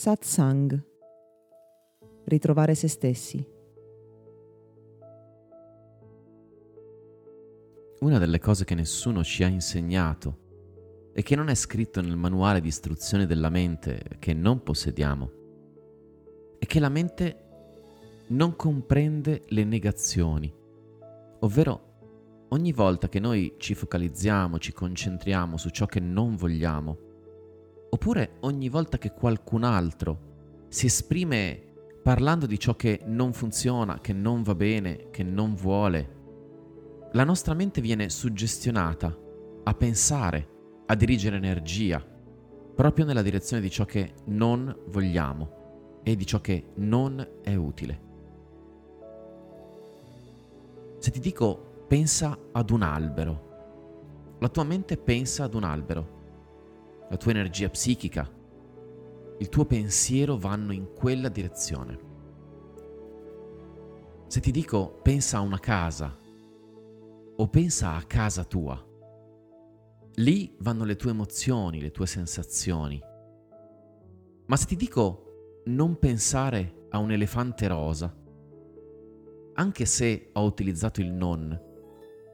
Satsang. Ritrovare se stessi. Una delle cose che nessuno ci ha insegnato e che non è scritto nel manuale di istruzione della mente che non possediamo è che la mente non comprende le negazioni, ovvero ogni volta che noi ci focalizziamo, ci concentriamo su ciò che non vogliamo, Oppure ogni volta che qualcun altro si esprime parlando di ciò che non funziona, che non va bene, che non vuole, la nostra mente viene suggestionata a pensare, a dirigere energia proprio nella direzione di ciò che non vogliamo e di ciò che non è utile. Se ti dico pensa ad un albero, la tua mente pensa ad un albero la tua energia psichica, il tuo pensiero vanno in quella direzione. Se ti dico pensa a una casa o pensa a casa tua, lì vanno le tue emozioni, le tue sensazioni. Ma se ti dico non pensare a un elefante rosa, anche se ho utilizzato il non,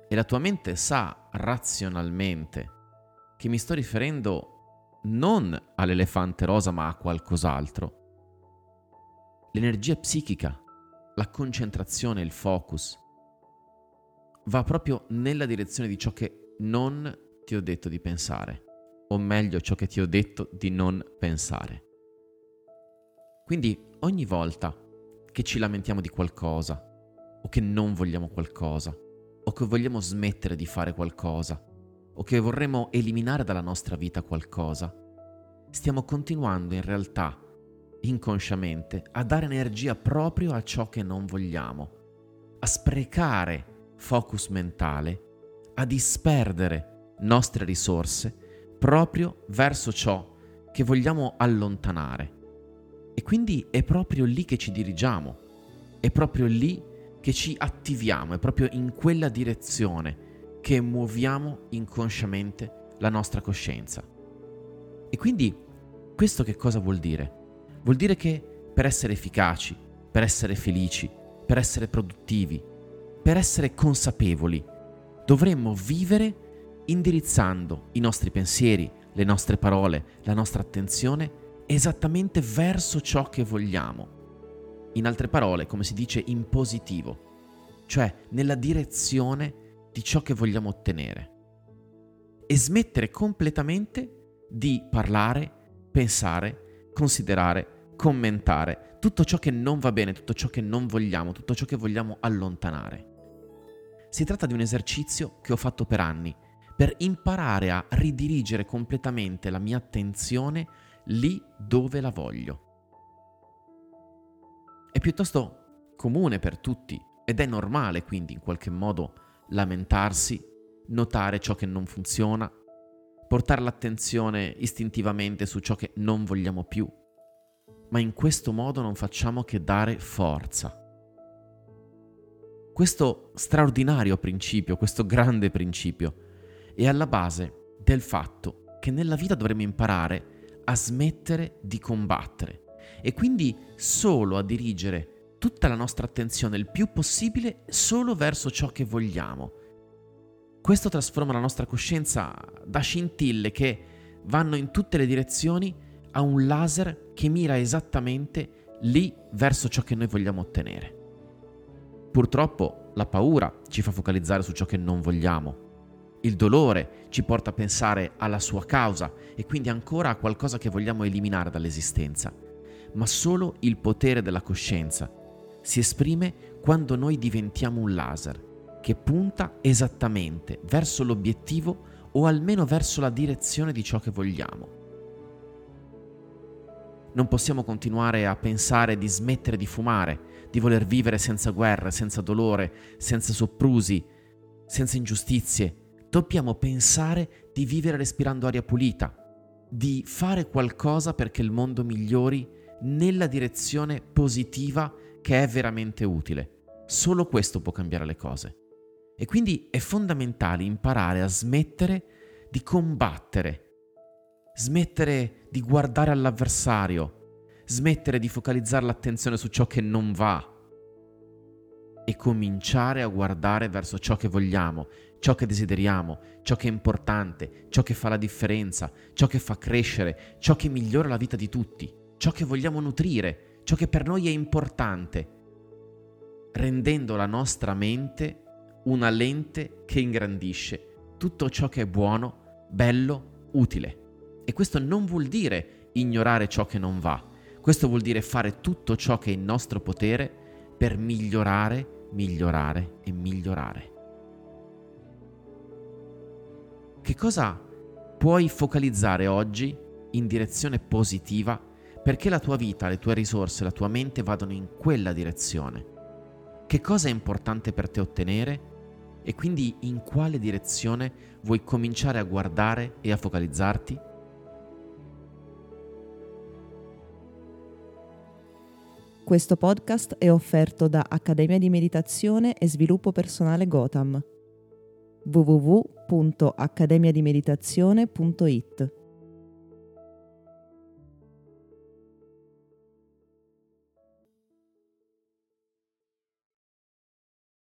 e la tua mente sa razionalmente che mi sto riferendo non all'elefante rosa ma a qualcos'altro. L'energia psichica, la concentrazione, il focus va proprio nella direzione di ciò che non ti ho detto di pensare, o meglio ciò che ti ho detto di non pensare. Quindi ogni volta che ci lamentiamo di qualcosa, o che non vogliamo qualcosa, o che vogliamo smettere di fare qualcosa, o che vorremmo eliminare dalla nostra vita qualcosa, stiamo continuando in realtà, inconsciamente, a dare energia proprio a ciò che non vogliamo, a sprecare focus mentale, a disperdere nostre risorse proprio verso ciò che vogliamo allontanare. E quindi è proprio lì che ci dirigiamo, è proprio lì che ci attiviamo, è proprio in quella direzione che muoviamo inconsciamente la nostra coscienza. E quindi questo che cosa vuol dire? Vuol dire che per essere efficaci, per essere felici, per essere produttivi, per essere consapevoli, dovremmo vivere indirizzando i nostri pensieri, le nostre parole, la nostra attenzione esattamente verso ciò che vogliamo. In altre parole, come si dice, in positivo, cioè nella direzione di ciò che vogliamo ottenere e smettere completamente di parlare, pensare, considerare, commentare tutto ciò che non va bene, tutto ciò che non vogliamo, tutto ciò che vogliamo allontanare. Si tratta di un esercizio che ho fatto per anni per imparare a ridirigere completamente la mia attenzione lì dove la voglio. È piuttosto comune per tutti ed è normale quindi in qualche modo lamentarsi, notare ciò che non funziona, portare l'attenzione istintivamente su ciò che non vogliamo più, ma in questo modo non facciamo che dare forza. Questo straordinario principio, questo grande principio, è alla base del fatto che nella vita dovremmo imparare a smettere di combattere e quindi solo a dirigere tutta la nostra attenzione il più possibile solo verso ciò che vogliamo. Questo trasforma la nostra coscienza da scintille che vanno in tutte le direzioni a un laser che mira esattamente lì verso ciò che noi vogliamo ottenere. Purtroppo la paura ci fa focalizzare su ciò che non vogliamo. Il dolore ci porta a pensare alla sua causa e quindi ancora a qualcosa che vogliamo eliminare dall'esistenza. Ma solo il potere della coscienza si esprime quando noi diventiamo un laser che punta esattamente verso l'obiettivo o almeno verso la direzione di ciò che vogliamo. Non possiamo continuare a pensare di smettere di fumare, di voler vivere senza guerre, senza dolore, senza soprusi, senza ingiustizie. Dobbiamo pensare di vivere respirando aria pulita, di fare qualcosa perché il mondo migliori nella direzione positiva che è veramente utile. Solo questo può cambiare le cose. E quindi è fondamentale imparare a smettere di combattere, smettere di guardare all'avversario, smettere di focalizzare l'attenzione su ciò che non va e cominciare a guardare verso ciò che vogliamo, ciò che desideriamo, ciò che è importante, ciò che fa la differenza, ciò che fa crescere, ciò che migliora la vita di tutti, ciò che vogliamo nutrire, ciò che per noi è importante, rendendo la nostra mente una lente che ingrandisce tutto ciò che è buono, bello, utile. E questo non vuol dire ignorare ciò che non va, questo vuol dire fare tutto ciò che è in nostro potere per migliorare migliorare e migliorare. Che cosa puoi focalizzare oggi in direzione positiva perché la tua vita, le tue risorse, la tua mente vadano in quella direzione? Che cosa è importante per te ottenere e quindi in quale direzione vuoi cominciare a guardare e a focalizzarti? Questo podcast è offerto da Accademia di Meditazione e Sviluppo Personale Gotham www.accademiadimeditazione.it